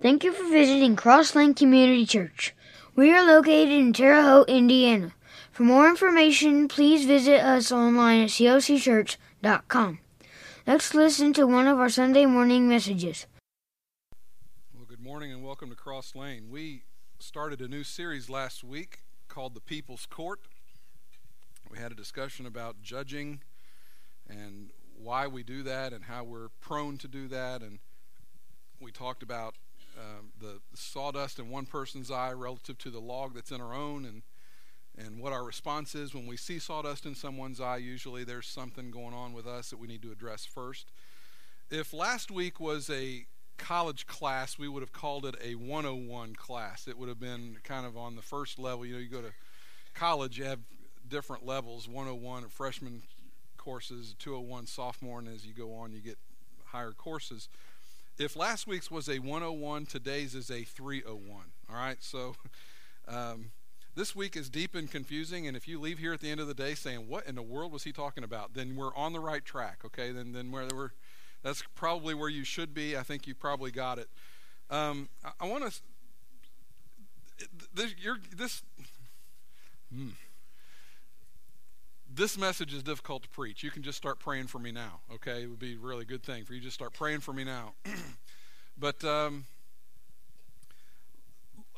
Thank you for visiting Cross Lane Community Church. We are located in Terre Haute, Indiana. For more information, please visit us online at cocchurch.com. Let's listen to one of our Sunday morning messages. Well, good morning and welcome to Cross Lane. We started a new series last week called The People's Court. We had a discussion about judging and why we do that and how we're prone to do that. And we talked about um, the sawdust in one person's eye relative to the log that's in our own and and what our response is. When we see sawdust in someone's eye usually there's something going on with us that we need to address first. If last week was a college class we would have called it a 101 class. It would have been kind of on the first level. You know you go to college you have different levels 101 freshman courses 201 sophomore and as you go on you get higher courses if last week's was a 101, today's is a 301. All right, so um, this week is deep and confusing, and if you leave here at the end of the day saying, "What in the world was he talking about?" then we're on the right track. Okay, then then where we're, that's probably where you should be. I think you probably got it. Um, I, I want to. This, you're, this hmm this message is difficult to preach. You can just start praying for me now, okay? It would be a really good thing for you to just start praying for me now. but um,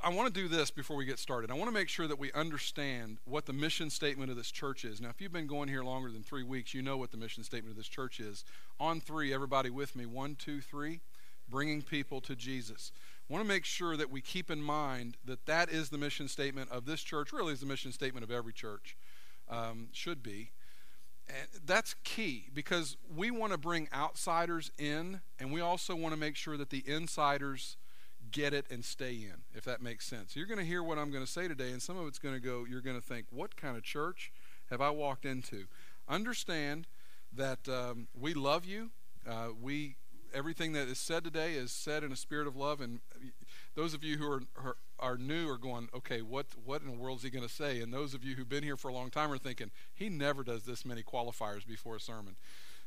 I want to do this before we get started. I want to make sure that we understand what the mission statement of this church is. Now, if you've been going here longer than three weeks, you know what the mission statement of this church is. On three, everybody with me. One, two, three. Bringing people to Jesus. I want to make sure that we keep in mind that that is the mission statement of this church, really is the mission statement of every church um, should be. And that's key because we want to bring outsiders in, and we also want to make sure that the insiders get it and stay in, if that makes sense. You're going to hear what I'm going to say today, and some of it's going to go, you're going to think, what kind of church have I walked into? Understand that um, we love you. Uh, we everything that is said today is said in a spirit of love, and those of you who are, are, are new are going, okay, what, what in the world is he going to say? And those of you who've been here for a long time are thinking, he never does this many qualifiers before a sermon.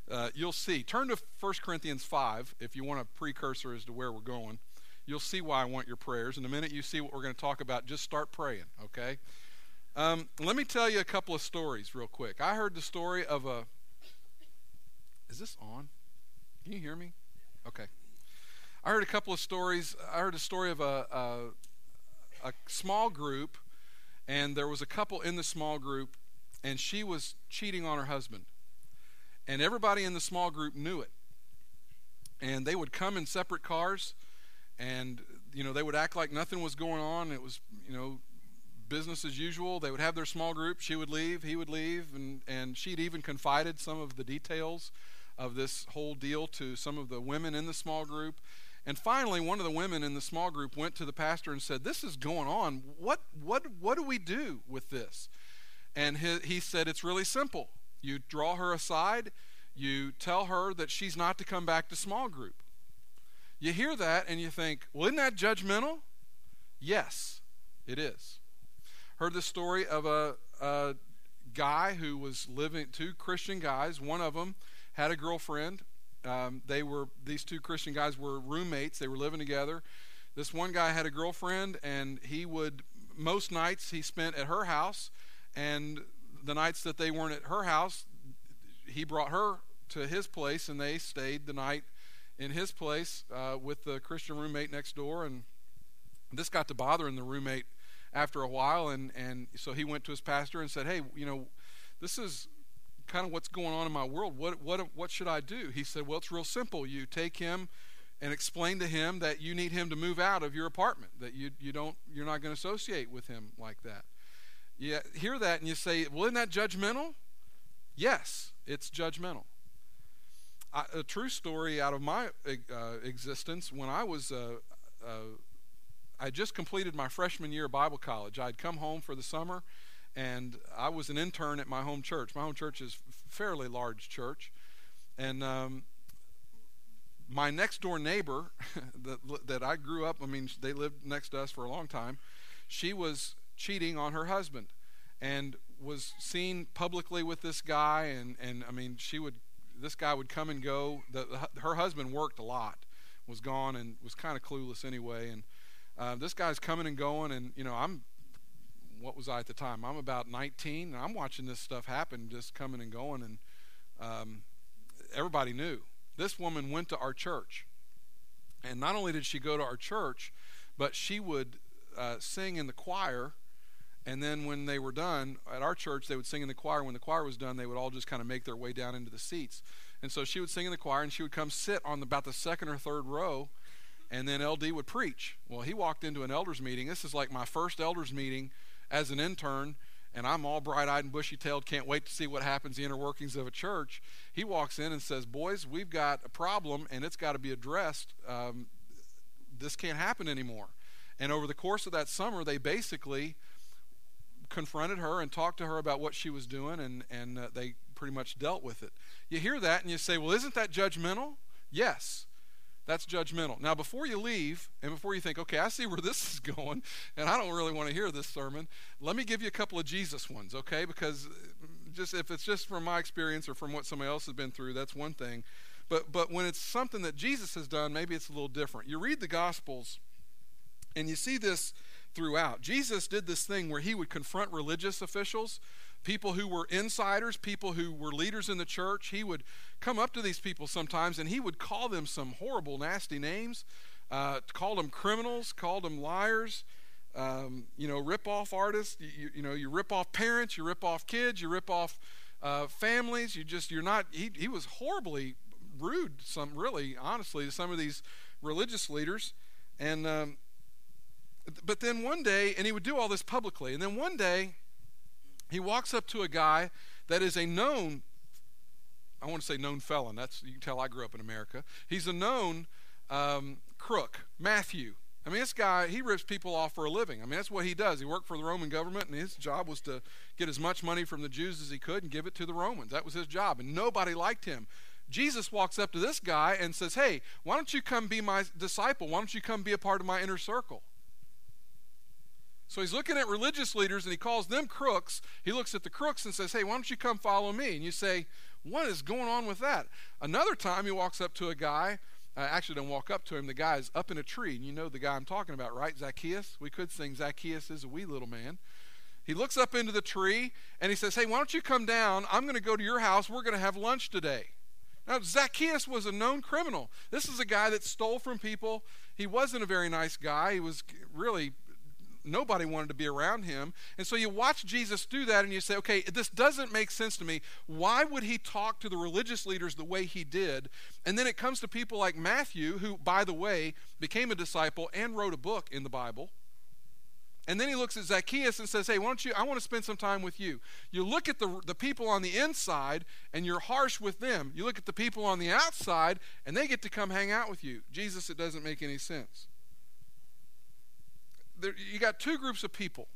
Uh, you'll see. Turn to 1 Corinthians 5 if you want a precursor as to where we're going. You'll see why I want your prayers. And the minute you see what we're going to talk about, just start praying, okay? Um, let me tell you a couple of stories real quick. I heard the story of a. Is this on? Can you hear me? Okay. I heard a couple of stories. I heard a story of a, a, a small group, and there was a couple in the small group, and she was cheating on her husband. And everybody in the small group knew it. And they would come in separate cars, and you know they would act like nothing was going on. It was you know business as usual. They would have their small group. She would leave, he would leave, and and she'd even confided some of the details of this whole deal to some of the women in the small group. And finally, one of the women in the small group went to the pastor and said, This is going on. What, what, what do we do with this? And he, he said, It's really simple. You draw her aside, you tell her that she's not to come back to small group. You hear that and you think, Well, isn't that judgmental? Yes, it is. Heard the story of a, a guy who was living, two Christian guys. One of them had a girlfriend um, they were these two Christian guys were roommates. They were living together. This one guy had a girlfriend, and he would most nights he spent at her house, and the nights that they weren't at her house, he brought her to his place, and they stayed the night in his place uh, with the Christian roommate next door. And this got to bothering the roommate after a while, and and so he went to his pastor and said, "Hey, you know, this is kind of what's going on in my world. What, what, what should I do? He said, Well, it's real simple. You take him and explain to him that you need him to move out of your apartment, that you, you don't, you're not going to associate with him like that. You hear that and you say, Well, isn't that judgmental? Yes, it's judgmental. I, a true story out of my uh, existence when I was. Uh, uh, I just completed my freshman year of Bible college. I'd come home for the summer and I was an intern at my home church. My home church is fairly large church, and um, my next door neighbor that that I grew up. I mean, they lived next to us for a long time. She was cheating on her husband, and was seen publicly with this guy. And and I mean, she would this guy would come and go. The, her husband worked a lot, was gone and was kind of clueless anyway. And uh, this guy's coming and going, and you know, I'm what was I at the time? I'm about 19, and I'm watching this stuff happen, just coming and going, and um, everybody knew. This woman went to our church, and not only did she go to our church, but she would uh, sing in the choir. And then when they were done at our church, they would sing in the choir. When the choir was done, they would all just kind of make their way down into the seats. And so she would sing in the choir, and she would come sit on about the second or third row, and then LD would preach. Well, he walked into an elders meeting. This is like my first elders meeting as an intern, and I'm all bright eyed and bushy tailed, can't wait to see what happens, the inner workings of a church. He walks in and says, Boys, we've got a problem, and it's got to be addressed. Um, this can't happen anymore. And over the course of that summer, they basically confronted her and talked to her about what she was doing, and, and uh, they pretty much dealt with it. You hear that and you say, well, isn't that judgmental? Yes, that's judgmental. Now, before you leave and before you think, okay, I see where this is going, and I don't really want to hear this sermon, let me give you a couple of Jesus ones, okay? Because uh, just if it's just from my experience or from what somebody else has been through, that's one thing. But but when it's something that Jesus has done, maybe it's a little different. You read the Gospels, and you see this throughout. Jesus did this thing where he would confront religious officials, people who were insiders, people who were leaders in the church. He would come up to these people sometimes and he would call them some horrible, nasty names, uh, called them criminals, called them liars. Um, you know, rip off artists. You, you, know, you rip off parents, you rip off kids, you rip off uh, families. You just, you're not. He, he was horribly rude. Some really, honestly, to some of these religious leaders, and um, but then one day, and he would do all this publicly, and then one day, he walks up to a guy that is a known, I want to say known felon. That's you can tell I grew up in America. He's a known um, crook, Matthew. I mean, this guy, he rips people off for a living. I mean, that's what he does. He worked for the Roman government, and his job was to get as much money from the Jews as he could and give it to the Romans. That was his job, and nobody liked him. Jesus walks up to this guy and says, Hey, why don't you come be my disciple? Why don't you come be a part of my inner circle? So he's looking at religious leaders and he calls them crooks. He looks at the crooks and says, Hey, why don't you come follow me? And you say, What is going on with that? Another time he walks up to a guy. I actually don't walk up to him. The guy is up in a tree. And you know the guy I'm talking about, right? Zacchaeus. We could sing Zacchaeus is a wee little man. He looks up into the tree and he says, Hey, why don't you come down? I'm going to go to your house. We're going to have lunch today. Now, Zacchaeus was a known criminal. This is a guy that stole from people. He wasn't a very nice guy. He was really nobody wanted to be around him. And so you watch Jesus do that and you say, okay, this doesn't make sense to me. Why would he talk to the religious leaders the way he did? And then it comes to people like Matthew, who, by the way, became a disciple and wrote a book in the Bible. And then he looks at Zacchaeus and says, Hey, why don't you? I want to spend some time with you. You look at the, the people on the inside and you're harsh with them. You look at the people on the outside and they get to come hang out with you. Jesus, it doesn't make any sense there, you got two groups of people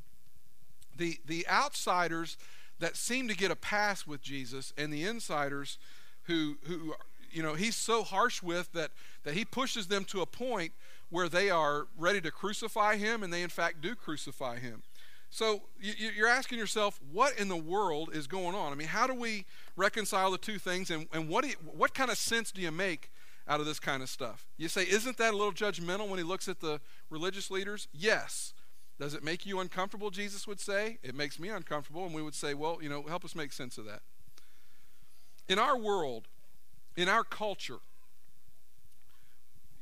the, the outsiders that seem to get a pass with Jesus, and the insiders who, who you know, he's so harsh with that, that he pushes them to a point where they are ready to crucify him, and they in fact do crucify him. So you're asking yourself, what in the world is going on? I mean, how do we reconcile the two things, and, and what, you, what kind of sense do you make out of this kind of stuff. You say, isn't that a little judgmental when he looks at the religious leaders? Yes. Does it make you uncomfortable, Jesus would say? It makes me uncomfortable, and we would say, well, you know, help us make sense of that. In our world, in our culture,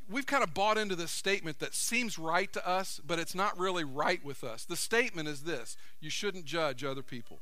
we've kind of bought into this statement that seems right to us, but it's not really right with us. The statement is this you shouldn't judge other people,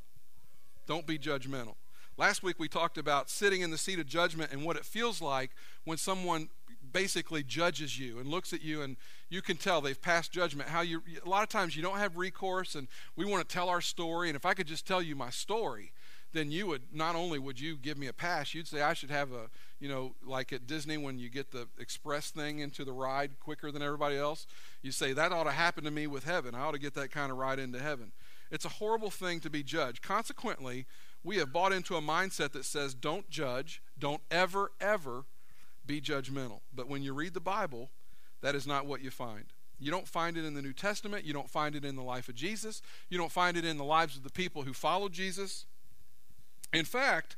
don't be judgmental. Last week we talked about sitting in the seat of judgment and what it feels like when someone basically judges you and looks at you and you can tell they've passed judgment. How you a lot of times you don't have recourse and we want to tell our story. And if i could just tell you my story then you would not only would you give me a pass you'd say i should have a you know like at disney when you get the express thing into the ride quicker than everybody else you say that ought to happen to me with heaven. I ought to get that kind of ride into heaven. It's a horrible thing to be judged. Consequently we have bought into a mindset that says don't judge, don't ever, ever be judgmental. But when you read the Bible, that is not what you find. You don't find it in the New Testament. You don't find it in the life of Jesus. You don't find it in the lives of the people who followed Jesus. In fact,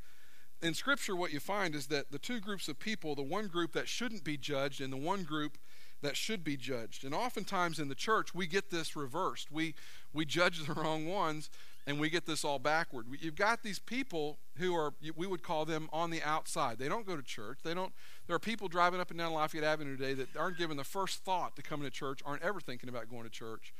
in Scripture, what you find is that the two groups of people, the one group that shouldn't be judged and the one group that should be judged. And oftentimes in the church, we get this reversed. We, we judge the wrong ones and we get this all backward. You've got these people who are, we would call them on the outside. They don't go to church. They don't, there are people driving up and down Lafayette Avenue today that aren't given the first thought to coming to church, aren't ever thinking about going to church.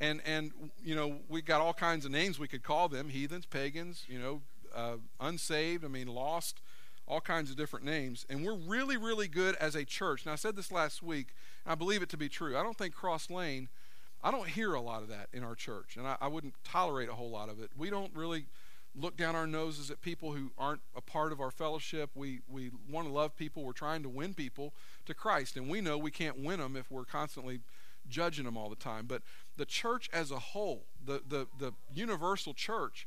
And, and you know, we got all kinds of names we could call them heathens, pagans, you know, uh, unsaved, I mean, lost, all kinds of different names. And we're really, really good as a church. Now, I said this last week, I believe it to be true. I don't think Cross Lane, I don't hear a lot of that in our church, and I, I wouldn't tolerate a whole lot of it. We don't really look down our noses at people who aren't a part of our fellowship. We, we want to love people. We're trying to win people to Christ, and we know we can't win them if we're constantly judging them all the time. But the church as a whole, the, the, the universal church,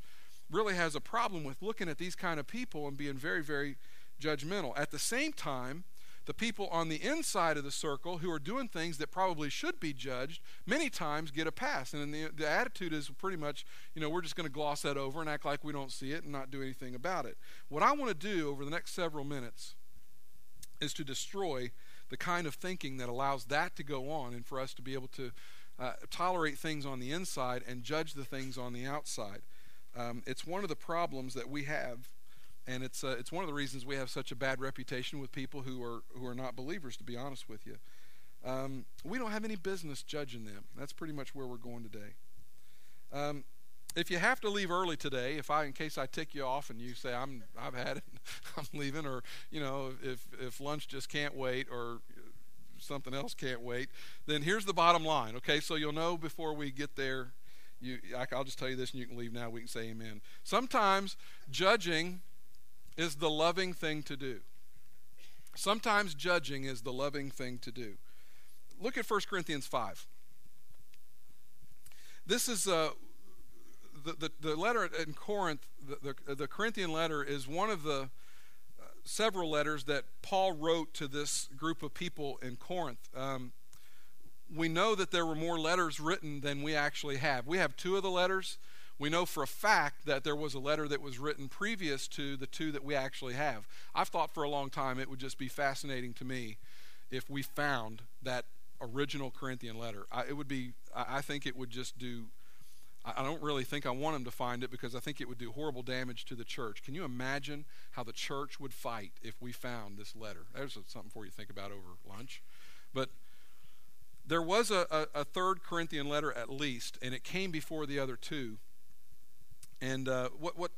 really has a problem with looking at these kind of people and being very, very judgmental. At the same time, the people on the inside of the circle who are doing things that probably should be judged many times get a pass. And the, the attitude is pretty much, you know, we're just going to gloss that over and act like we don't see it and not do anything about it. What I want to do over the next several minutes is to destroy the kind of thinking that allows that to go on and for us to be able to uh, tolerate things on the inside and judge the things on the outside. Um, it's one of the problems that we have, and it's uh, it's one of the reasons we have such a bad reputation with people who are who are not believers. To be honest with you, um, we don't have any business judging them. That's pretty much where we're going today. Um, if you have to leave early today, if I, in case I tick you off and you say I'm, I've had it, I'm leaving, or you know, if if lunch just can't wait, or something else can't wait, then here's the bottom line. Okay, so you'll know before we get there you, I'll just tell you this and you can leave now. We can say amen. Sometimes judging is the loving thing to do. Sometimes judging is the loving thing to do. Look at 1 Corinthians 5. This is uh, the, the, the letter in Corinth, the, the, the, Corinthian letter is one of the uh, several letters that Paul wrote to this group of people in Corinth. Um, we know that there were more letters written than we actually have. We have two of the letters. We know for a fact that there was a letter that was written previous to the two that we actually have. I've thought for a long time it would just be fascinating to me if we found that original Corinthian letter. I, it would be, I, think it would just do, I, I don't really think I want them to find it because I think it would do horrible damage to the church. Can you imagine how the church would fight if we found this letter? There's something for you to think about over lunch. But there was a, a, a, third Corinthian letter at least, and it came before the other two. And uh, what, what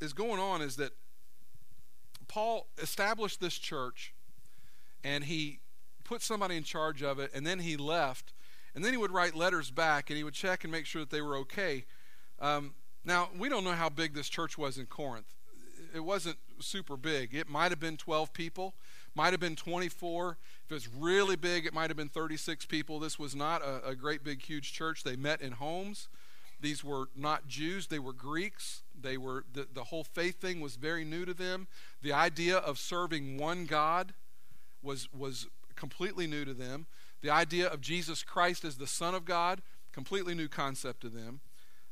is going on is that Paul established this church, and he put somebody in charge of it, and then he left. And then he would write letters back, and he would check and make sure that they were okay. Um, now, we don't know how big this church was in Corinth. It wasn't super big. It might have been 12 people might have been 24. If it was really big, it might have been 36 people. This was not a, a great, big, huge church. They met in homes. These were not Jews, they were Greeks. They were the, the whole faith thing was very new to them. The idea of serving one God was was completely new to them. The idea of Jesus Christ as the Son of God, completely new concept to them.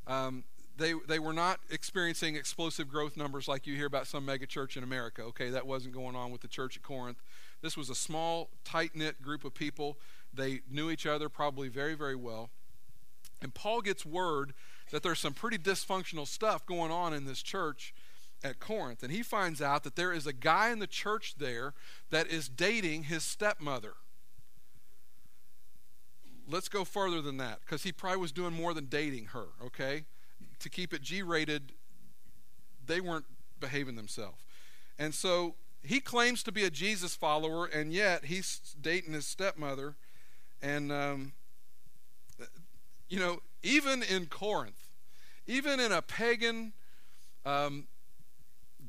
Um, they, they were not experiencing explosive growth numbers like you hear about some megachurch in America. Okay, that wasn't going on with the church at Corinth. This was a small, tight knit group of people. They knew each other probably very, very well. And Paul gets word that there's some pretty dysfunctional stuff going on in this church at Corinth. And he finds out that there is a guy in the church there that is dating his stepmother. Let's go further than that because he probably was doing more than dating her, okay? to keep it G rated, they weren't behaving themselves. And so he claims to be a Jesus follower, and yet he's dating his stepmother. And, um, you know, even in Corinth, even in a pagan, um,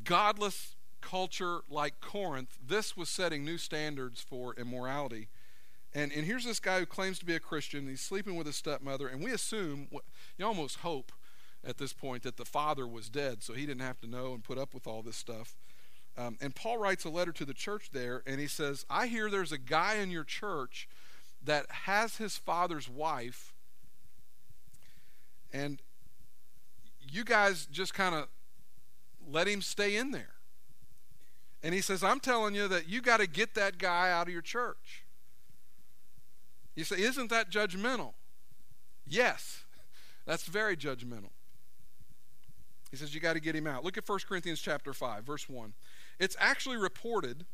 godless culture like Corinth, this was setting new standards for immorality. And, and here's this guy who claims to be a Christian. He's sleeping with his stepmother, and we assume, you almost hope, at this point that the father was dead, so he didn't have to know and put up with all this stuff. Um, and Paul writes a letter to the church there, and he says, I hear there's a guy in your church that has his father's wife, and you guys just kind of let him stay in there. And he says, I'm telling you that you got to get that guy out of your church. You say, Isn't that judgmental? Yes, that's very judgmental. He says, You got to get him out. Look at 1 Corinthians chapter 5, verse 1. It's actually reported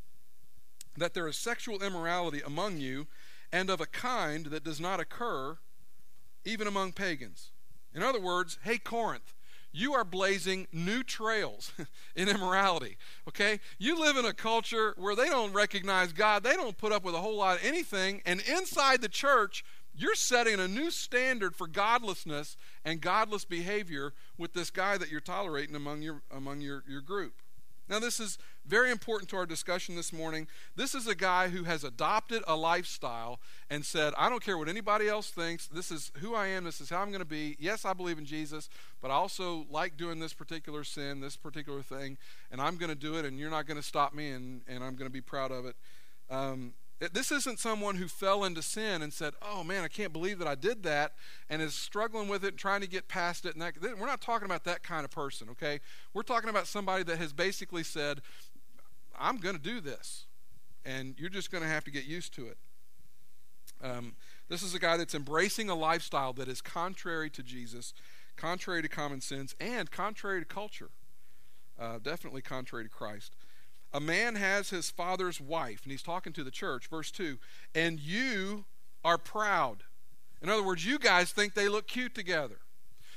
that there is sexual immorality among you, and of a kind that does not occur even among pagans. In other words, hey, Corinth, you are blazing new trails in immorality. Okay? You live in a culture where they don't recognize God, they don't put up with a whole lot of anything, and inside the church, you're setting a new standard for godlessness and godless behavior with this guy that you're tolerating among your among your, your group. Now, this is very important to our discussion this morning. This is a guy who has adopted a lifestyle and said, I don't care what anybody else thinks. This is who I am. This is how I'm going to be. Yes, I believe in Jesus, but I also like doing this particular sin, this particular thing, and I'm going to do it, and you're not going to stop me, and, and I'm going to be proud of it. Um, this isn't someone who fell into sin and said, "Oh man, I can't believe that I did that," and is struggling with it, and trying to get past it. And that, we're not talking about that kind of person, okay? We're talking about somebody that has basically said, "I'm going to do this," and you're just going to have to get used to it. Um, this is a guy that's embracing a lifestyle that is contrary to Jesus, contrary to common sense, and contrary to culture. Uh, definitely contrary to Christ. A man has his father's wife, and he's talking to the church, verse 2, and you are proud. In other words, you guys think they look cute together.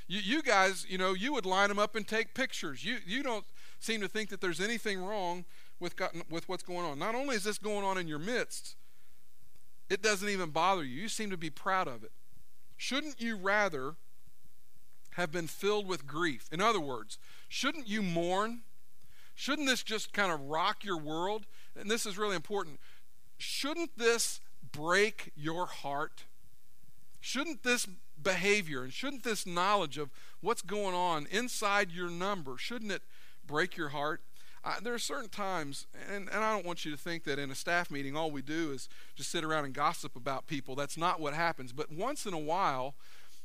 You, you guys, you know, you would line them up and take pictures. You, you don't seem to think that there's anything wrong with, with what's going on. Not only is this going on in your midst, it doesn't even bother you. You seem to be proud of it. Shouldn't you rather have been filled with grief? In other words, shouldn't you mourn? Shouldn't this just kind of rock your world? And this is really important. Shouldn't this break your heart? Shouldn't this behavior and shouldn't this knowledge of what's going on inside your number, shouldn't it break your heart? I, there are certain times, and, and I don't want you to think that in a staff meeting all we do is just sit around and gossip about people. That's not what happens. But once in a while,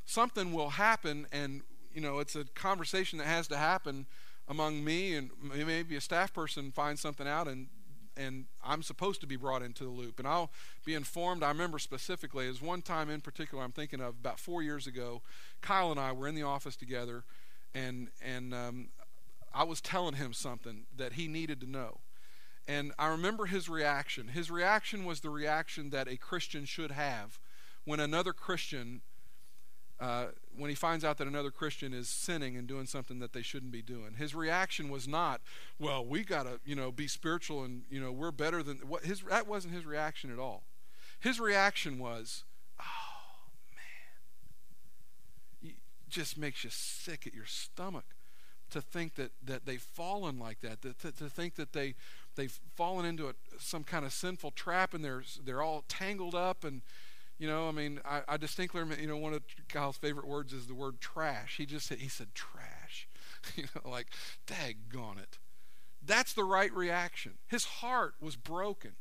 something will happen, and you know it's a conversation that has to happen among me and maybe a staff person finds something out and and I'm supposed to be brought into the loop and I'll be informed. I remember specifically as one time in particular I'm thinking of about four years ago, Kyle and I were in the office together and and um, I was telling him something that he needed to know. And I remember his reaction. His reaction was the reaction that a Christian should have when another Christian uh, when he finds out that another Christian is sinning and doing something that they shouldn't be doing. His reaction was not, "Well, we got to, you know, be spiritual and you know we're better than." What his that wasn't his reaction at all. His reaction was, "Oh man, it just makes you sick at your stomach." To think that, that they've fallen like that, to, to, think that they they've fallen into a, some kind of sinful trap and they're they're all tangled up and you know, I mean, I, I distinctly remember, you know, one of Kyle's favorite words is the word trash. He just said, he said trash. you know, like, daggone it. That's the right reaction. His heart was broken.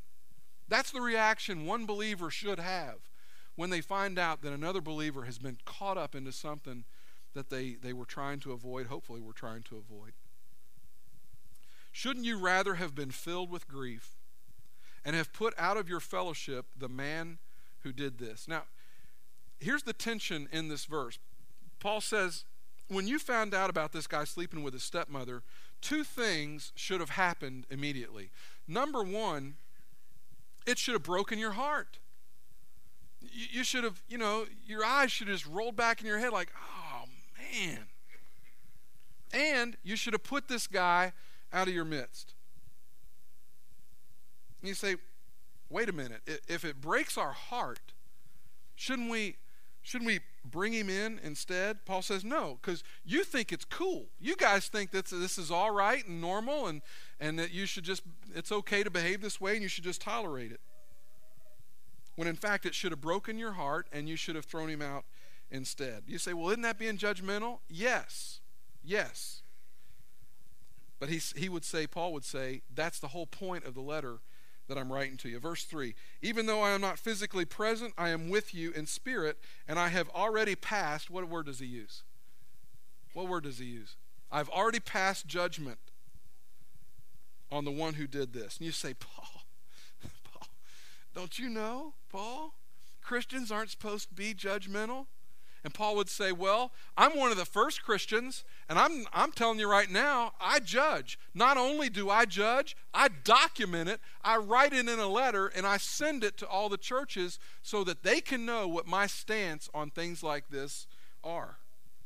That's the reaction one believer should have when they find out that another believer has been caught up into something that they, they were trying to avoid, hopefully, were trying to avoid. Shouldn't you rather have been filled with grief and have put out of your fellowship the man who did this. Now, here's the tension in this verse. Paul says, when you found out about this guy sleeping with his stepmother, two things should have happened immediately. Number one, it should have broken your heart. You, should have, you know, your eyes should have just rolled back in your head like, oh, man. And you should have put this guy out of your midst. And you say, wait a minute, if it breaks our heart, shouldn't we shouldn't we bring him in instead? Paul says no, because you think it's cool. You guys think that this is all right and normal and, and that you should just, it's okay to behave this way and you should just tolerate it. When in fact it should have broken your heart and you should have thrown him out instead. You say, well, isn't that being judgmental? Yes. Yes. But he, he would say, Paul would say, that's the whole point of the letter that I'm writing to you. Verse 3 Even though I am not physically present, I am with you in spirit, and I have already passed. What word does he use? What word does he use? I've already passed judgment on the one who did this. And you say, Paul, Paul, don't you know, Paul? Christians aren't supposed to be judgmental. And Paul would say, Well, I'm one of the first Christians, and I'm, I'm telling you right now, I judge. Not only do I judge, I document it, I write it in a letter, and I send it to all the churches so that they can know what my stance on things like this are.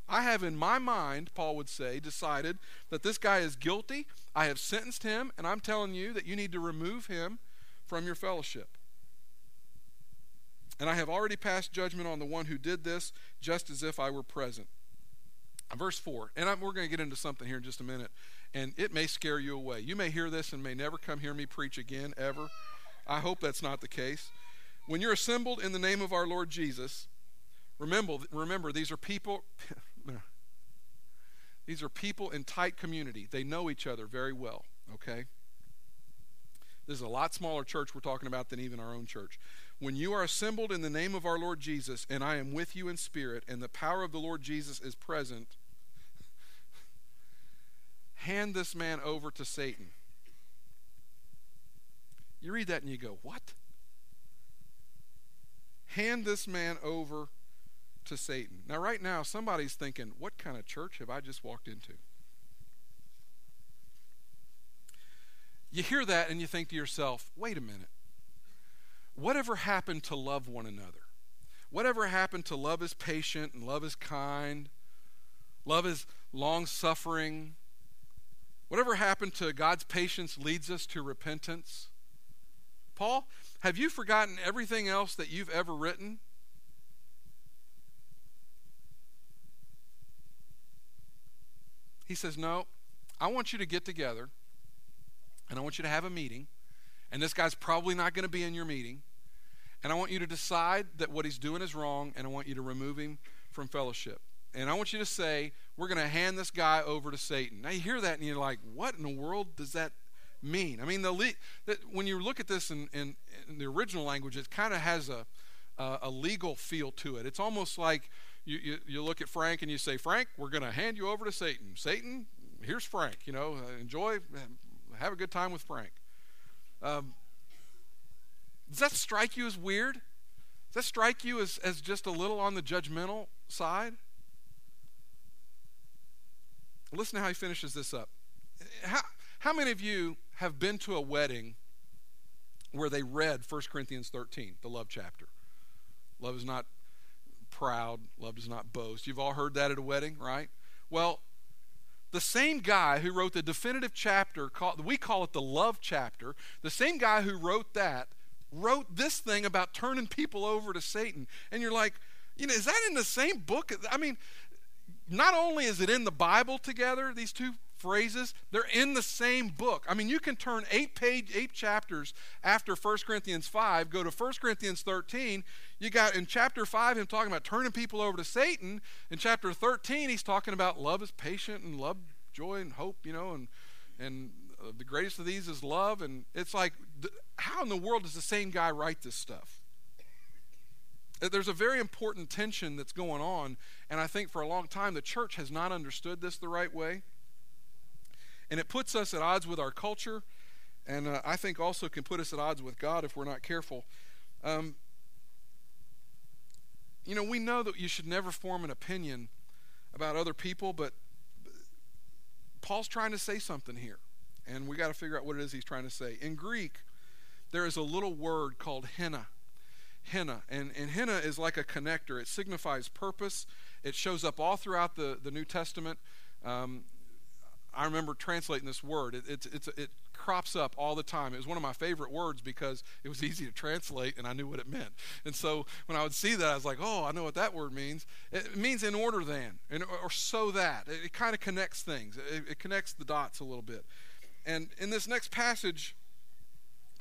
I have in my mind, Paul would say, decided that this guy is guilty. I have sentenced him, and I'm telling you that you need to remove him from your fellowship. And I have already passed judgment on the one who did this, just as if I were present. Verse 4, and I'm, we're going to get into something here in just a minute, and it may scare you away. You may hear this and may never come hear me preach again, ever. I hope that's not the case. When you're assembled in the name of our Lord Jesus, remember, remember these are people. these are people in tight community. They know each other very well, okay? This is a lot smaller church we're talking about than even our own church. When you are assembled in the name of our Lord Jesus, and I am with you in spirit, and the power of the Lord Jesus is present, hand this man over to Satan. You read that and you go, What? Hand this man over to Satan. Now, right now, somebody's thinking, What kind of church have I just walked into? You hear that and you think to yourself, Wait a minute. Whatever happened to love one another? Whatever happened to love is patient and love is kind? Love is long suffering? Whatever happened to God's patience leads us to repentance? Paul, have you forgotten everything else that you've ever written? He says, No, I want you to get together and I want you to have a meeting and this guy's probably not going to be in your meeting. And I want you to decide that what he's doing is wrong, and I want you to remove him from fellowship. And I want you to say, we're going to hand this guy over to Satan. Now you hear that, and you're like, what in the world does that mean? I mean, the le- that when you look at this in, in, in the original language, it kind of has a, a, a legal feel to it. It's almost like you, you, you look at Frank and you say, Frank, we're going to hand you over to Satan. Satan, here's Frank. You know, uh, enjoy, have a good time with Frank. Um, does that strike you as weird? Does that strike you as, as just a little on the judgmental side? Listen to how he finishes this up. How, how many of you have been to a wedding where they read 1 Corinthians 13, the love chapter? Love is not proud, love does not boast. You've all heard that at a wedding, right? Well, the same guy who wrote the definitive chapter, we call it the love chapter, the same guy who wrote that wrote this thing about turning people over to Satan. And you're like, you know, is that in the same book? I mean, not only is it in the Bible together, these two phrases, they're in the same book. I mean, you can turn eight page, eight chapters after 1 Corinthians 5, go to 1 Corinthians 13. You got in chapter 5 him talking about turning people over to Satan. In chapter 13, he's talking about love is patient and love, joy, and hope, you know, and and uh, the greatest of these is love. And it's like, how in the world does the same guy write this stuff? Uh, there's a very important tension that's going on, and I think for a long time the church has not understood this the right way. And it puts us at odds with our culture, and uh, I think also can put us at odds with God if we're not careful. Um, you know, we know that you should never form an opinion about other people, but Paul's trying to say something here, and we got to figure out what it is he's trying to say. In Greek, there is a little word called hina. Hina. And, and hina is like a connector, it signifies purpose. It shows up all throughout the, the New Testament. Um, I remember translating this word. It, it, it, it crops up all the time. It was one of my favorite words because it was easy to translate and I knew what it meant. And so when I would see that, I was like, oh, I know what that word means. It means in order than, or so that. It, it kind of connects things, it, it connects the dots a little bit. And in this next passage,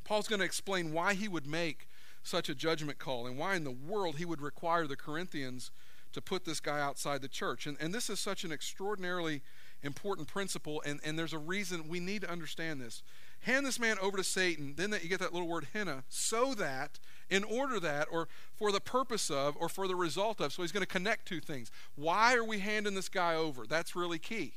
Paul's going to explain why he would make such a judgment call and why in the world he would require the Corinthians to put this guy outside the church. And, and this is such an extraordinarily important principle, and, and there's a reason we need to understand this. Hand this man over to Satan, then that you get that little word hina, so that, in order that, or for the purpose of, or for the result of. So he's going to connect two things. Why are we handing this guy over? That's really key.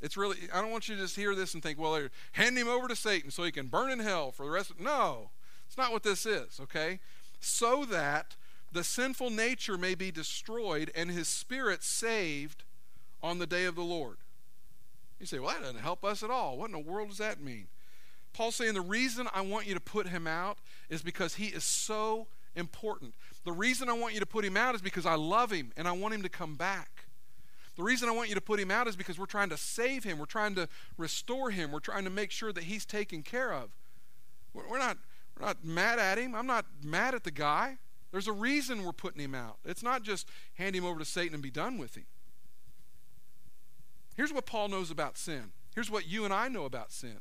It's really, I don't want you to just hear this and think, well, hand him over to Satan so he can burn in hell for the rest of No, it's not what this is, okay? So that the sinful nature may be destroyed and his spirit saved on the day of the Lord. You say, well, that doesn't help us at all. What in the world does that mean? Paul's saying the reason I want you to put him out is because he is so important. The reason I want you to put him out is because I love him and I want him to come back. The reason I want you to put him out is because we're trying to save him. We're trying to restore him. We're trying to make sure that he's taken care of. We're not, we're not mad at him. I'm not mad at the guy. There's a reason we're putting him out. It's not just hand him over to Satan and be done with him. Here's what Paul knows about sin. Here's what you and I know about sin.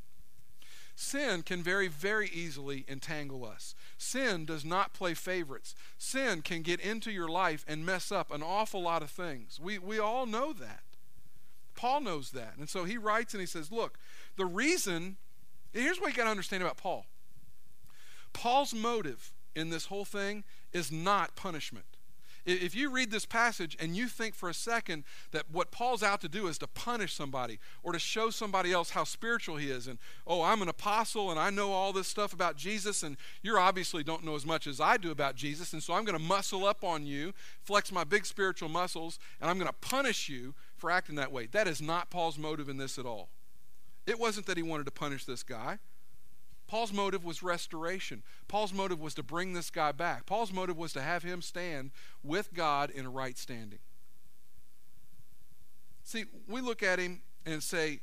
Sin can very, very easily entangle us. Sin does not play favorites. Sin can get into your life and mess up an awful lot of things. We, we all know that. Paul knows that. And so he writes and he says, Look, the reason, here's what you got to understand about Paul Paul's motive in this whole thing is not punishment. If you read this passage and you think for a second that what Paul's out to do is to punish somebody or to show somebody else how spiritual he is, and oh, I'm an apostle and I know all this stuff about Jesus, and you obviously don't know as much as I do about Jesus, and so I'm going to muscle up on you, flex my big spiritual muscles, and I'm going to punish you for acting that way. That is not Paul's motive in this at all. It wasn't that he wanted to punish this guy. Paul's motive was restoration. Paul's motive was to bring this guy back. Paul's motive was to have him stand with God in a right standing. See, we look at him and say,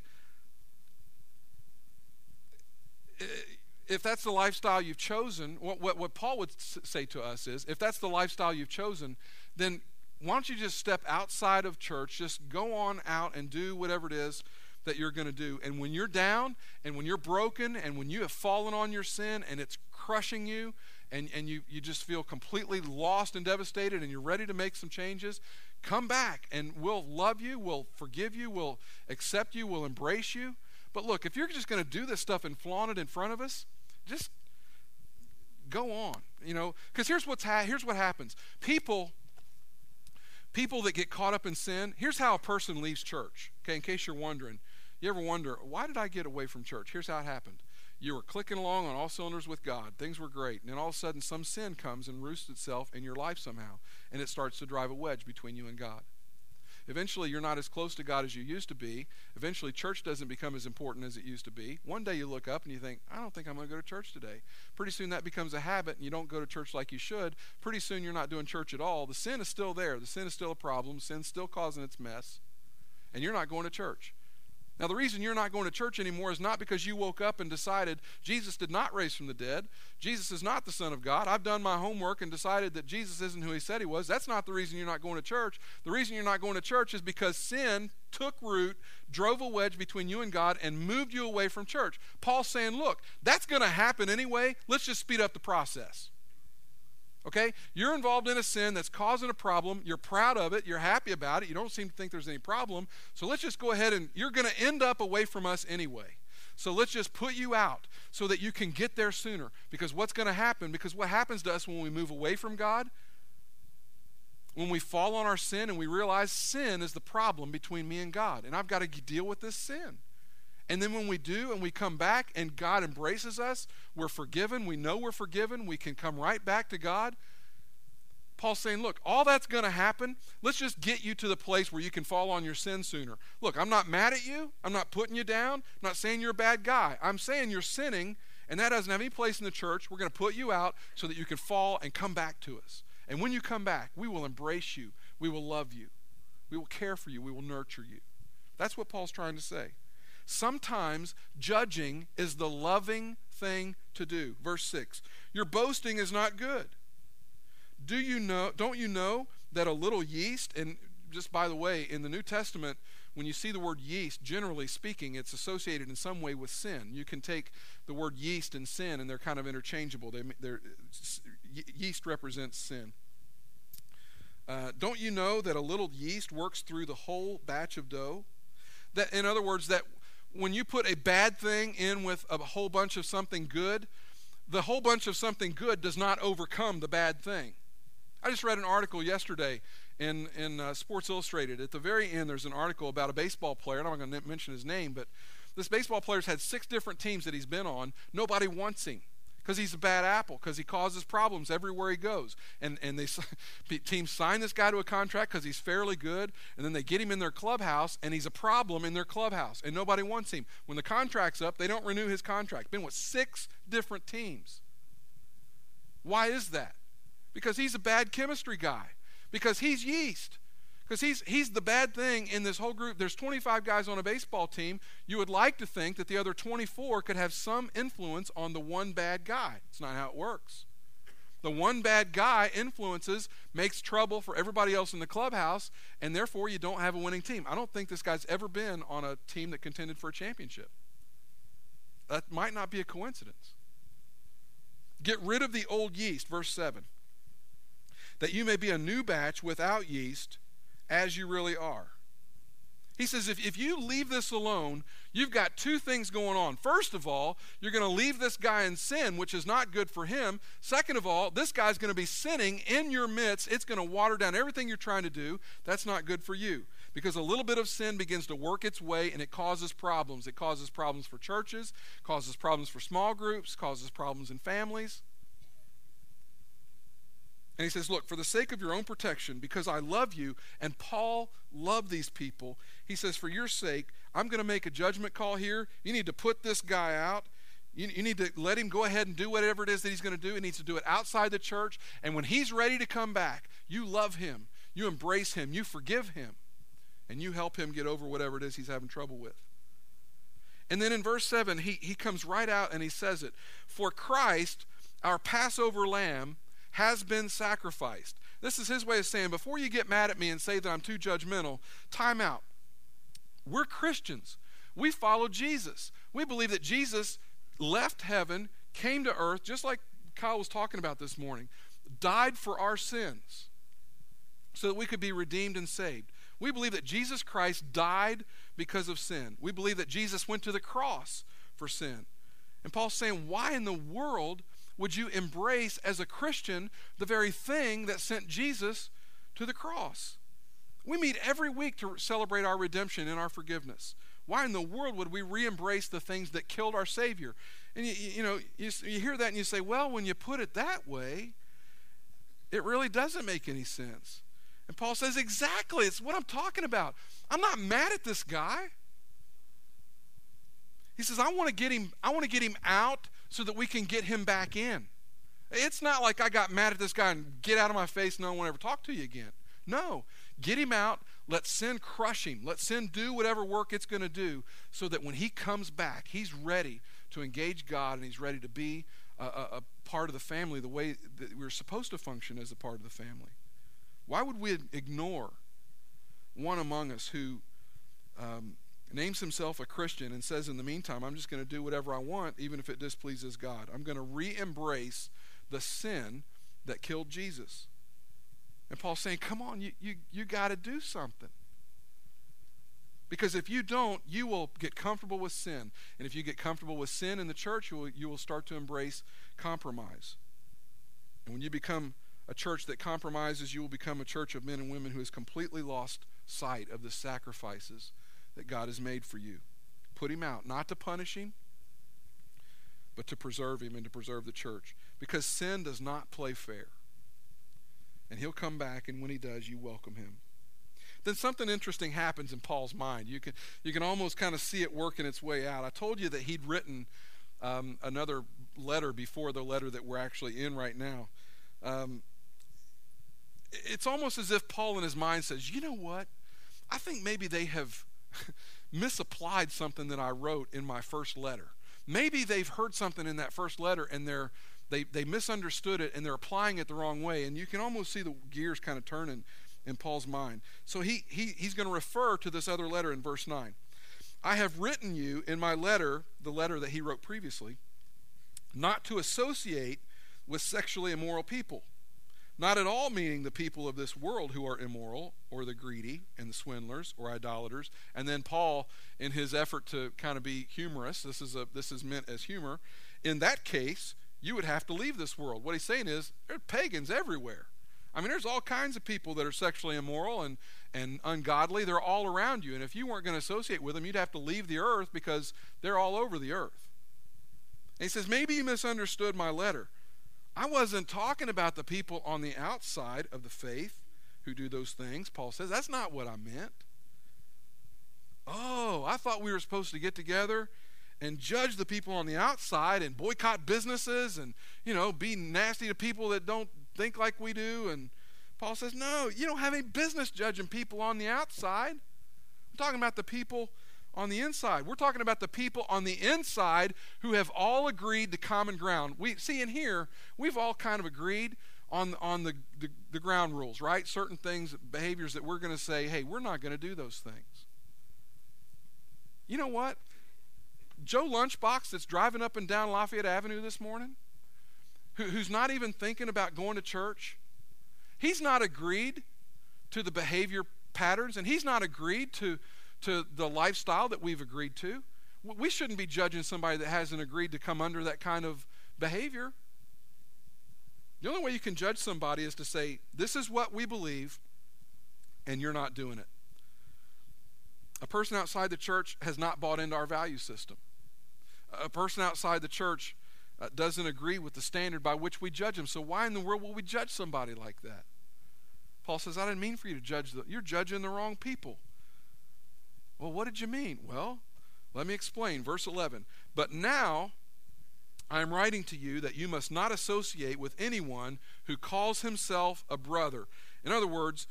if that's the lifestyle you've chosen, what, what, what Paul would say to us is, if that's the lifestyle you've chosen, then why don't you just step outside of church, just go on out and do whatever it is that you're going to do. And when you're down and when you're broken and when you have fallen on your sin and it's crushing you and, and you, you just feel completely lost and devastated and you're ready to make some changes, come back and we'll love you, we'll forgive you, we'll accept you, we'll embrace you. But look, if you're just going to do this stuff and flaunt it in front of us, just go on. You know, because here's what's ha- here's what happens. People people that get caught up in sin. Here's how a person leaves church. Okay, in case you're wondering, you ever wonder, why did I get away from church? Here's how it happened. You were clicking along on all cylinders with God. Things were great. And then all of a sudden, some sin comes and roosts itself in your life somehow. And it starts to drive a wedge between you and God. Eventually, you're not as close to God as you used to be. Eventually, church doesn't become as important as it used to be. One day you look up and you think, I don't think I'm going to go to church today. Pretty soon that becomes a habit and you don't go to church like you should. Pretty soon you're not doing church at all. The sin is still there. The sin is still a problem. Sin's still causing its mess. And you're not going to church. Now, the reason you're not going to church anymore is not because you woke up and decided Jesus did not raise from the dead. Jesus is not the Son of God. I've done my homework and decided that Jesus isn't who he said he was. That's not the reason you're not going to church. The reason you're not going to church is because sin took root, drove a wedge between you and God, and moved you away from church. Paul's saying, look, that's going to happen anyway. Let's just speed up the process. Okay? You're involved in a sin that's causing a problem. You're proud of it. You're happy about it. You don't seem to think there's any problem. So let's just go ahead and you're going to end up away from us anyway. So let's just put you out so that you can get there sooner. Because what's going to happen? Because what happens to us when we move away from God? When we fall on our sin and we realize sin is the problem between me and God, and I've got to deal with this sin. And then when we do and we come back and God embraces us, we're forgiven. We know we're forgiven. We can come right back to God. Paul's saying, look, all that's going to happen. Let's just get you to the place where you can fall on your sin sooner. Look, I'm not mad at you. I'm not putting you down. I'm not saying you're a bad guy. I'm saying you're sinning, and that doesn't have any place in the church. We're going to put you out so that you can fall and come back to us. And when you come back, we will embrace you. We will love you. We will care for you. We will nurture you. That's what Paul's trying to say. Sometimes judging is the loving thing to do. Verse 6 Your boasting is not good. Do you know, don't you know that a little yeast, and just by the way, in the New Testament, when you see the word yeast, generally speaking, it's associated in some way with sin. You can take the word yeast and sin, and they're kind of interchangeable. They, yeast represents sin. Uh, don't you know that a little yeast works through the whole batch of dough? That, in other words, that when you put a bad thing in with a whole bunch of something good, the whole bunch of something good does not overcome the bad thing. I just read an article yesterday in, in uh, Sports Illustrated. At the very end, there's an article about a baseball player. and I'm not going to mention his name, but this baseball player's had six different teams that he's been on. Nobody wants him because he's a bad apple, because he causes problems everywhere he goes. And, and they teams sign this guy to a contract because he's fairly good, and then they get him in their clubhouse, and he's a problem in their clubhouse, and nobody wants him. When the contract's up, they don't renew his contract. Been with six different teams. Why is that? Because he's a bad chemistry guy, because he's yeast. Because he's, he's the bad thing in this whole group. There's 25 guys on a baseball team. You would like to think that the other 24 could have some influence on the one bad guy. It's not how it works. The one bad guy influences, makes trouble for everybody else in the clubhouse, and therefore you don't have a winning team. I don't think this guy's ever been on a team that contended for a championship. That might not be a coincidence. Get rid of the old yeast, verse 7. That you may be a new batch without yeast as you really are. He says, if, if you leave this alone, you've got two things going on. First of all, you're going to leave this guy in sin, which is not good for him. Second of all, this guy's going to be sinning in your midst. It's going to water down everything you're trying to do. That's not good for you. Because a little bit of sin begins to work its way and it causes problems. It causes problems for churches, causes problems for small groups, causes problems in families. And he says, Look, for the sake of your own protection, because I love you, and Paul loved these people, he says, For your sake, I'm going to make a judgment call here. You need to put this guy out. You, you need to let him go ahead and do whatever it is that he's going to do. He needs to do it outside the church. And when he's ready to come back, you love him, you embrace him, you forgive him, and you help him get over whatever it is he's having trouble with. And then in verse 7, he, he comes right out and he says it For Christ, our Passover lamb, has been sacrificed. This is his way of saying, before you get mad at me and say that I'm too judgmental, time out. We're Christians. We follow Jesus. We believe that Jesus left heaven, came to earth, just like Kyle was talking about this morning, died for our sins so that we could be redeemed and saved. We believe that Jesus Christ died because of sin. We believe that Jesus went to the cross for sin. And Paul's saying, why in the world would you embrace as a Christian the very thing that sent Jesus to the cross? We meet every week to celebrate our redemption and our forgiveness. Why in the world would we re embrace the things that killed our Savior? And you, you know, you, you hear that and you say, well, when you put it that way, it really doesn't make any sense. And Paul says, exactly, it's what I'm talking about. I'm not mad at this guy. He says, I want to get him, I want to get him out so that we can get him back in. It's not like I got mad at this guy and get out of my face, no one will ever talk to you again. No, get him out. Let sin crush him. Let sin do whatever work it's going to do so that when he comes back, he's ready to engage God and he's ready to be a, a, a part of the family the way that we're supposed to function as a part of the family. Why would we ignore one among us who um, names himself a Christian and says, in the meantime, I'm just going to do whatever I want, even if it displeases God. I'm going to re embrace the sin that killed Jesus. And Paul's saying, come on, you, you, you got to do something. Because if you don't, you will get comfortable with sin. And if you get comfortable with sin in the church, you will, you will start to embrace compromise. And when you become a church that compromises, you will become a church of men and women who has completely lost sight of the sacrifices that God has made for you. Put him out, not to punish him, but to preserve him and to preserve the church. Because sin does not play fair. And he'll come back, and when he does, you welcome him. Then something interesting happens in Paul's mind. You can, you can almost kind of see it working its way out. I told you that he'd written um, another letter before the letter that we're actually in right now. Um, it's almost as if Paul in his mind says, you know what? I think maybe they have misapplied something that I wrote in my first letter. Maybe they've heard something in that first letter and they're they, they misunderstood it and they're applying it the wrong way. And you can almost see the gears kind of turning in Paul's mind. So he, he he's going to refer to this other letter in verse 9. I have written you in my letter, the letter that he wrote previously, not to associate with sexually immoral people not at all meaning the people of this world who are immoral, or the greedy, and the swindlers, or idolaters. And then Paul, in his effort to kind of be humorous, this is, a, this is meant as humor, in that case, you would have to leave this world. What he's saying is, there are pagans everywhere. I mean, there's all kinds of people that are sexually immoral and, and ungodly. They're all around you. And if you weren't going to associate with them, you'd have to leave the earth because they're all over the earth. And he says, Maybe you misunderstood my letter. I wasn't talking about the people on the outside of the faith who do those things. Paul says, That's not what I meant. Oh, I thought we were supposed to get together and judge the people on the outside and boycott businesses and, you know, be nasty to people that don't think like we do. And Paul says, no, you don't have any business judging people on the outside. I'm talking about the people on the inside. We're talking about the people on the inside who have all agreed to common ground. We see in here, we've all kind of agreed on on the, the, the ground rules, right? Certain things, behaviors that we're going to say, hey, we're not going to do those things. You know what? Joe Lunchbox that's driving up and down Lafayette Avenue this morning, who, who's not even thinking about going to church, he's not agreed to the behavior patterns and he's not agreed to, to the lifestyle that we've agreed to. We shouldn't be judging somebody that hasn't agreed to come under that kind of behavior. The only way you can judge somebody is to say, This is what we believe, and you're not doing it. A person outside the church has not bought into our value system. A person outside the church uh, doesn't agree with the standard by which we judge them. So why in the world will we judge somebody like that? Paul says, I didn't mean for you to judge. The, you're judging the wrong people. Well, what did you mean? Well, let me explain. Verse 11. But now I am writing to you that you must not associate with anyone who calls himself a brother. In other words,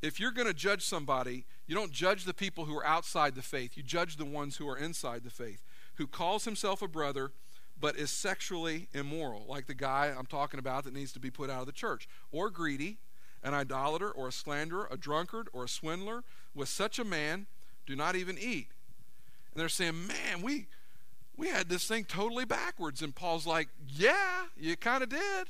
if you're going to judge somebody, you don't judge the people who are outside the faith. You judge the ones who are inside the faith. Who calls himself a brother but is sexually immoral, like the guy I'm talking about that needs to be put out of the church, or greedy, an idolater, or a slanderer, a drunkard, or a swindler. With such a man, do not even eat. And they're saying, man, we we had this thing totally backwards. And Paul's like, yeah, you kind of did.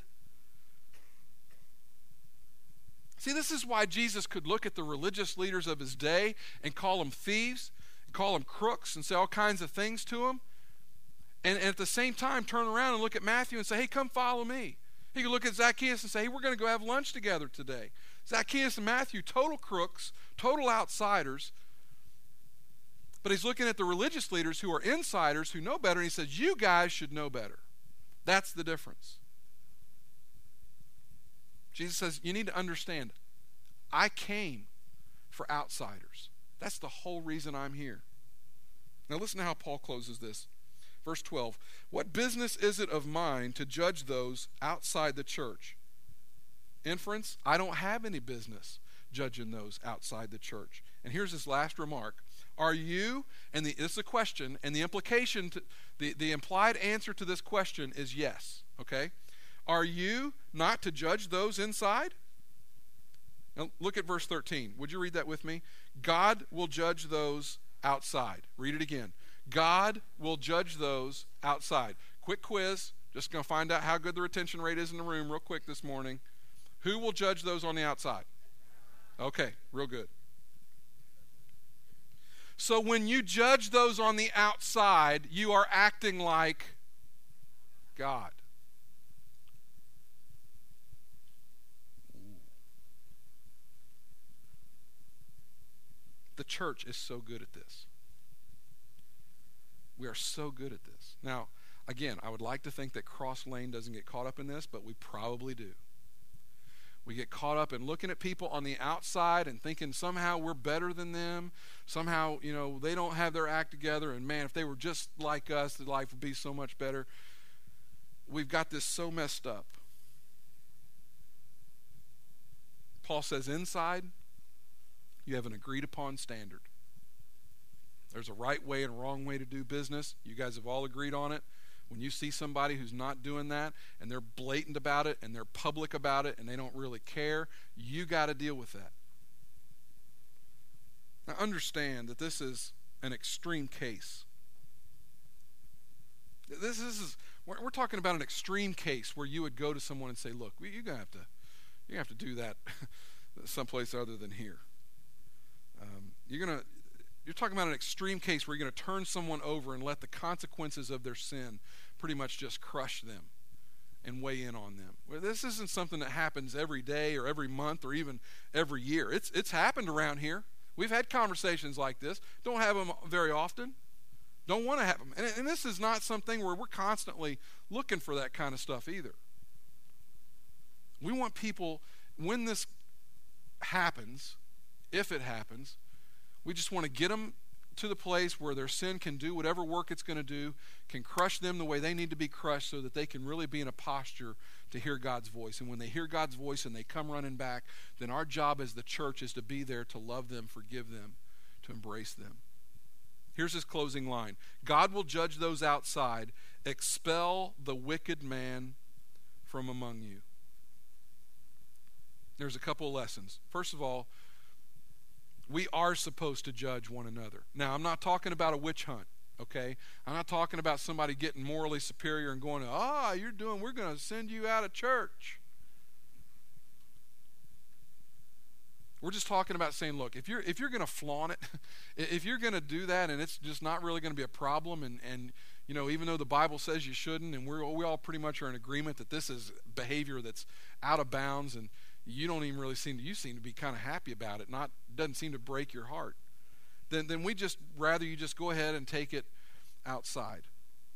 See, this is why Jesus could look at the religious leaders of his day and call them thieves, and call them crooks, and say all kinds of things to them and, and at the same time turn around and look at Matthew and say, hey, come follow me. He could look at Zacchaeus and say, hey, we're going to go have lunch together today. Zacchaeus and Matthew, total crooks, total outsiders. But he's looking at the religious leaders who are insiders who know better, and he says, You guys should know better. That's the difference. Jesus says, You need to understand, I came for outsiders. That's the whole reason I'm here. Now, listen to how Paul closes this. Verse 12 What business is it of mine to judge those outside the church? Inference I don't have any business judging those outside the church. And here's his last remark Are you, and the, this is a question, and the implication, to, the, the implied answer to this question is yes, okay? Are you not to judge those inside? Now look at verse 13. Would you read that with me? God will judge those outside. Read it again. God will judge those outside. Quick quiz. Just going to find out how good the retention rate is in the room real quick this morning. Who will judge those on the outside? Okay, real good. So when you judge those on the outside, you are acting like God. The church is so good at this. We are so good at this. Now, again, I would like to think that Cross Lane doesn't get caught up in this, but we probably do. We get caught up in looking at people on the outside and thinking somehow we're better than them. Somehow, you know, they don't have their act together. And man, if they were just like us, the life would be so much better. We've got this so messed up. Paul says, inside, you have an agreed upon standard. There's a right way and a wrong way to do business. You guys have all agreed on it. When you see somebody who's not doing that and they're blatant about it and they're public about it and they don't really care, you got to deal with that. Now, understand that this is an extreme case. This, is we're, talking about an extreme case where you would go to someone and say, "Look, you're gonna have to, you have to do that someplace other than here. Um, you're gonna you're talking about an extreme case where you're going to turn someone over and let the consequences of their sin pretty much just crush them. and weigh in on them. Well, this isn't something that happens every day or every month or even every year. It's, it's happened around here. We've had conversations like this. Don't have them very often. Don't want to have them. And, and this is not something where we're constantly looking for that kind of stuff either. We want people, when this happens, if it happens, we just want to get them to the place where their sin can do whatever work it's going to do, can crush them the way they need to be crushed so that they can really be in a posture to hear God's voice. And when they hear God's voice and they come running back, then our job as the church is to be there to love them, forgive them, to embrace them. Here's his closing line God will judge those outside, expel the wicked man from among you. There's a couple of lessons. First of all, we are supposed to judge one another. Now, I'm not talking about a witch hunt, okay? I'm not talking about somebody getting morally superior and going, ah, oh, you're doing, we're going to send you out of church. We're just talking about saying, look, if you're if you're going to flaunt it, if you're going to do that, and it's just not really going to be a problem, and and you know, even though the Bible says you shouldn't, and we're we all pretty much are in agreement that this is behavior that's out of bounds, and you don't even really seem to you seem to be kind of happy about it. Not doesn't seem to break your heart. Then then we just rather you just go ahead and take it outside,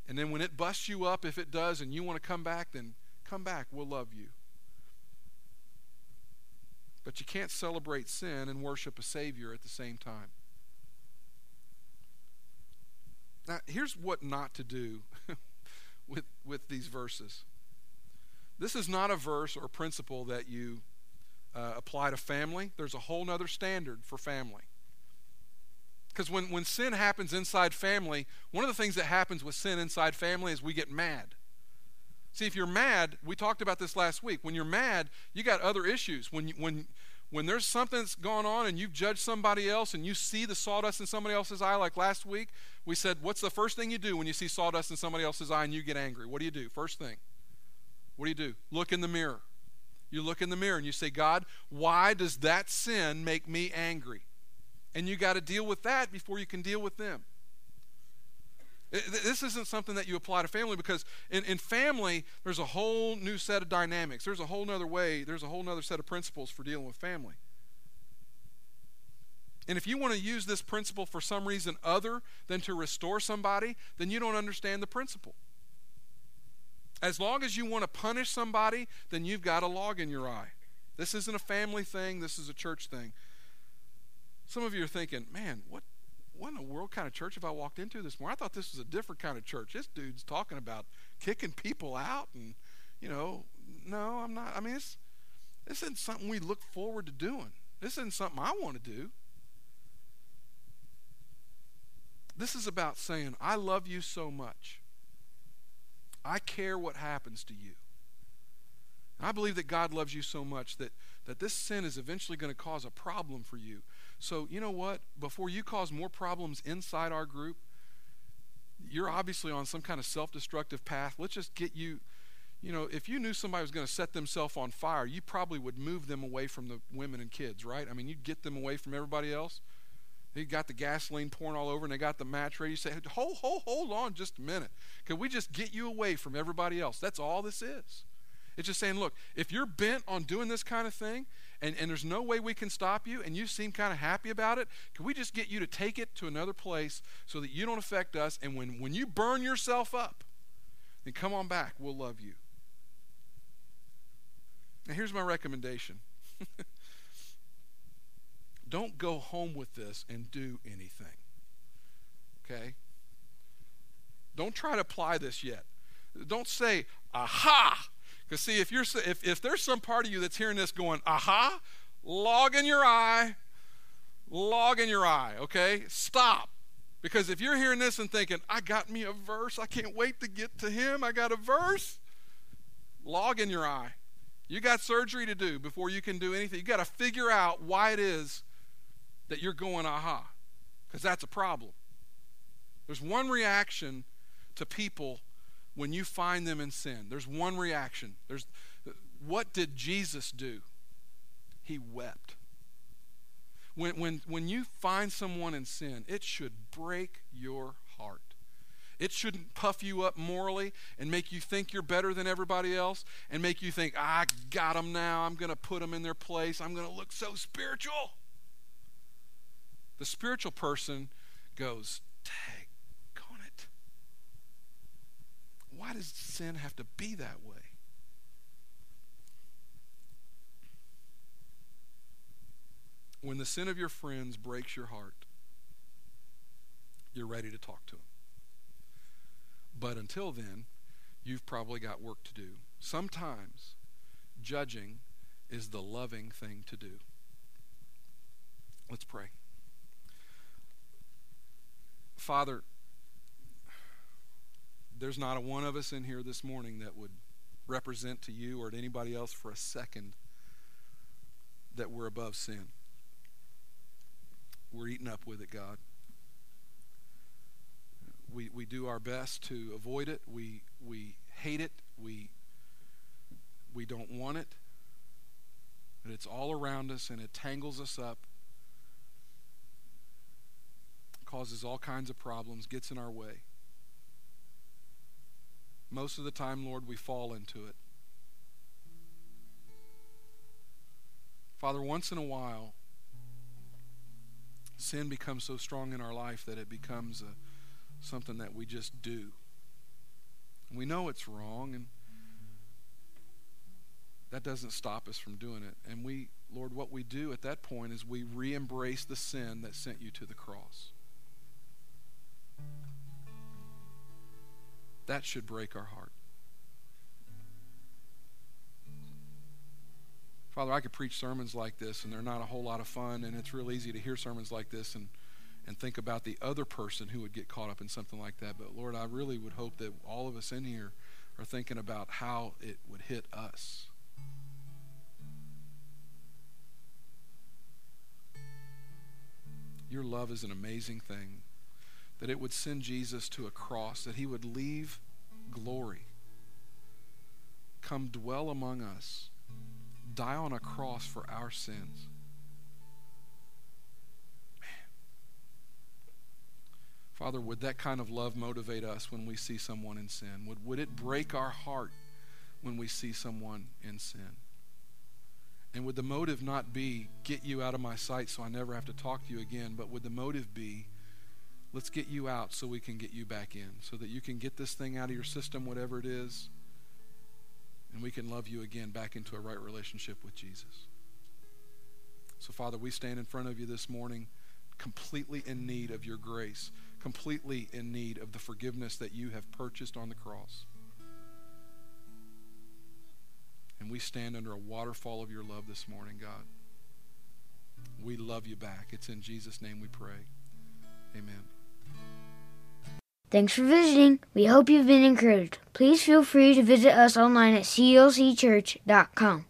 and then when it busts you up, if it does, and you want to come back, then come back. We'll love you. But you can't celebrate sin and worship a Savior at the same time. Now, here's what not to do with, with these verses. This is not a verse or principle that you uh, apply to family. There's a whole other standard for family. Because when, when sin happens inside family, one of the things that happens with sin inside family is we get mad. See, if you're mad, we talked about this last week. When you're mad, you got other issues. When, you, when, when there's something that's going on and you've judged somebody else and you see the sawdust in somebody else's eye, like last week, we said, What's the first thing you do when you see sawdust in somebody else's eye and you get angry? What do you do? First thing. What do you do? Look in the mirror. You look in the mirror and you say, God, why does that sin make me angry? And you got to deal with that before you can deal with them. This isn't something that you apply to family because in, in family, there's a whole new set of dynamics. There's a whole other way, there's a whole other set of principles for dealing with family. And if you want to use this principle for some reason other than to restore somebody, then you don't understand the principle. As long as you want to punish somebody, then you've got a log in your eye. This isn't a family thing, this is a church thing. Some of you are thinking, man, what what in the world kind of church have I walked into this morning? I thought this was a different kind of church. This dude's talking about kicking people out and, you know, no, I'm not. I mean, this, this isn't something we look forward to doing. This isn't something I want to do. This is about saying, I love you so much. I care what happens to you. I believe that God loves you so much that, that this sin is eventually going to cause a problem for you. So, you know what? Before you cause more problems inside our group, you're obviously on some kind of self destructive path. Let's just get you, you know, if you knew somebody was going to set themselves on fire, you probably would move them away from the women and kids, right? I mean, you'd get them away from everybody else. They got the gasoline pouring all over and they got the match ready. You say, hold, hold, hold on just a minute. Can we just get you away from everybody else? That's all this is. It's just saying, look, if you're bent on doing this kind of thing and, and there's no way we can stop you, and you seem kind of happy about it, can we just get you to take it to another place so that you don't affect us? And when, when you burn yourself up, then come on back. We'll love you. Now, here's my recommendation don't go home with this and do anything. Okay? Don't try to apply this yet. Don't say, aha, because see, if you're if, if there's some part of you that's hearing this going, aha, log in your eye, log in your eye, okay? Stop. Because if you're hearing this and thinking, I got me a verse, I can't wait to get to him, I got a verse, log in your eye. You got surgery to do before you can do anything. You got to figure out why it is that you're going aha, because that's a problem. There's one reaction to people when you find them in sin. There's one reaction. There's what did Jesus do? He wept. When, when, when you find someone in sin, it should break your heart. It shouldn't puff you up morally and make you think you're better than everybody else and make you think, I got them now. I'm going to put them in their place. I'm going to look so spiritual. The spiritual person goes, Take on it. Why does sin have to be that way? When the sin of your friends breaks your heart, you're ready to talk to them. But until then, you've probably got work to do. Sometimes judging is the loving thing to do. Let's pray. Father, there's not a one of us in here this morning that would represent to you or to anybody else for a second that we're above sin. We're eaten up with it, God. We, we do our best to avoid it. We, we hate it. We, we don't want it. But it's all around us and it tangles us up, causes all kinds of problems, gets in our way. Most of the time, Lord, we fall into it. Father, once in a while, sin becomes so strong in our life that it becomes a something that we just do. We know it's wrong, and that doesn't stop us from doing it. And we, Lord, what we do at that point is we re embrace the sin that sent you to the cross. That should break our heart. Father, I could preach sermons like this, and they're not a whole lot of fun, and it's real easy to hear sermons like this and and think about the other person who would get caught up in something like that. But Lord, I really would hope that all of us in here are thinking about how it would hit us. Your love is an amazing thing. That it would send Jesus to a cross, that he would leave glory, come dwell among us, die on a cross for our sins Father, would that kind of love motivate us when we see someone in sin? Would, would it break our heart when we see someone in sin? And would the motive not be, get you out of my sight so I never have to talk to you again, but would the motive be, let's get you out so we can get you back in, so that you can get this thing out of your system, whatever it is, and we can love you again back into a right relationship with Jesus. So, Father, we stand in front of you this morning completely in need of your grace completely in need of the forgiveness that you have purchased on the cross. And we stand under a waterfall of your love this morning, God. We love you back. It's in Jesus' name we pray. Amen. Thanks for visiting. We hope you've been encouraged. Please feel free to visit us online at clcchurch.com.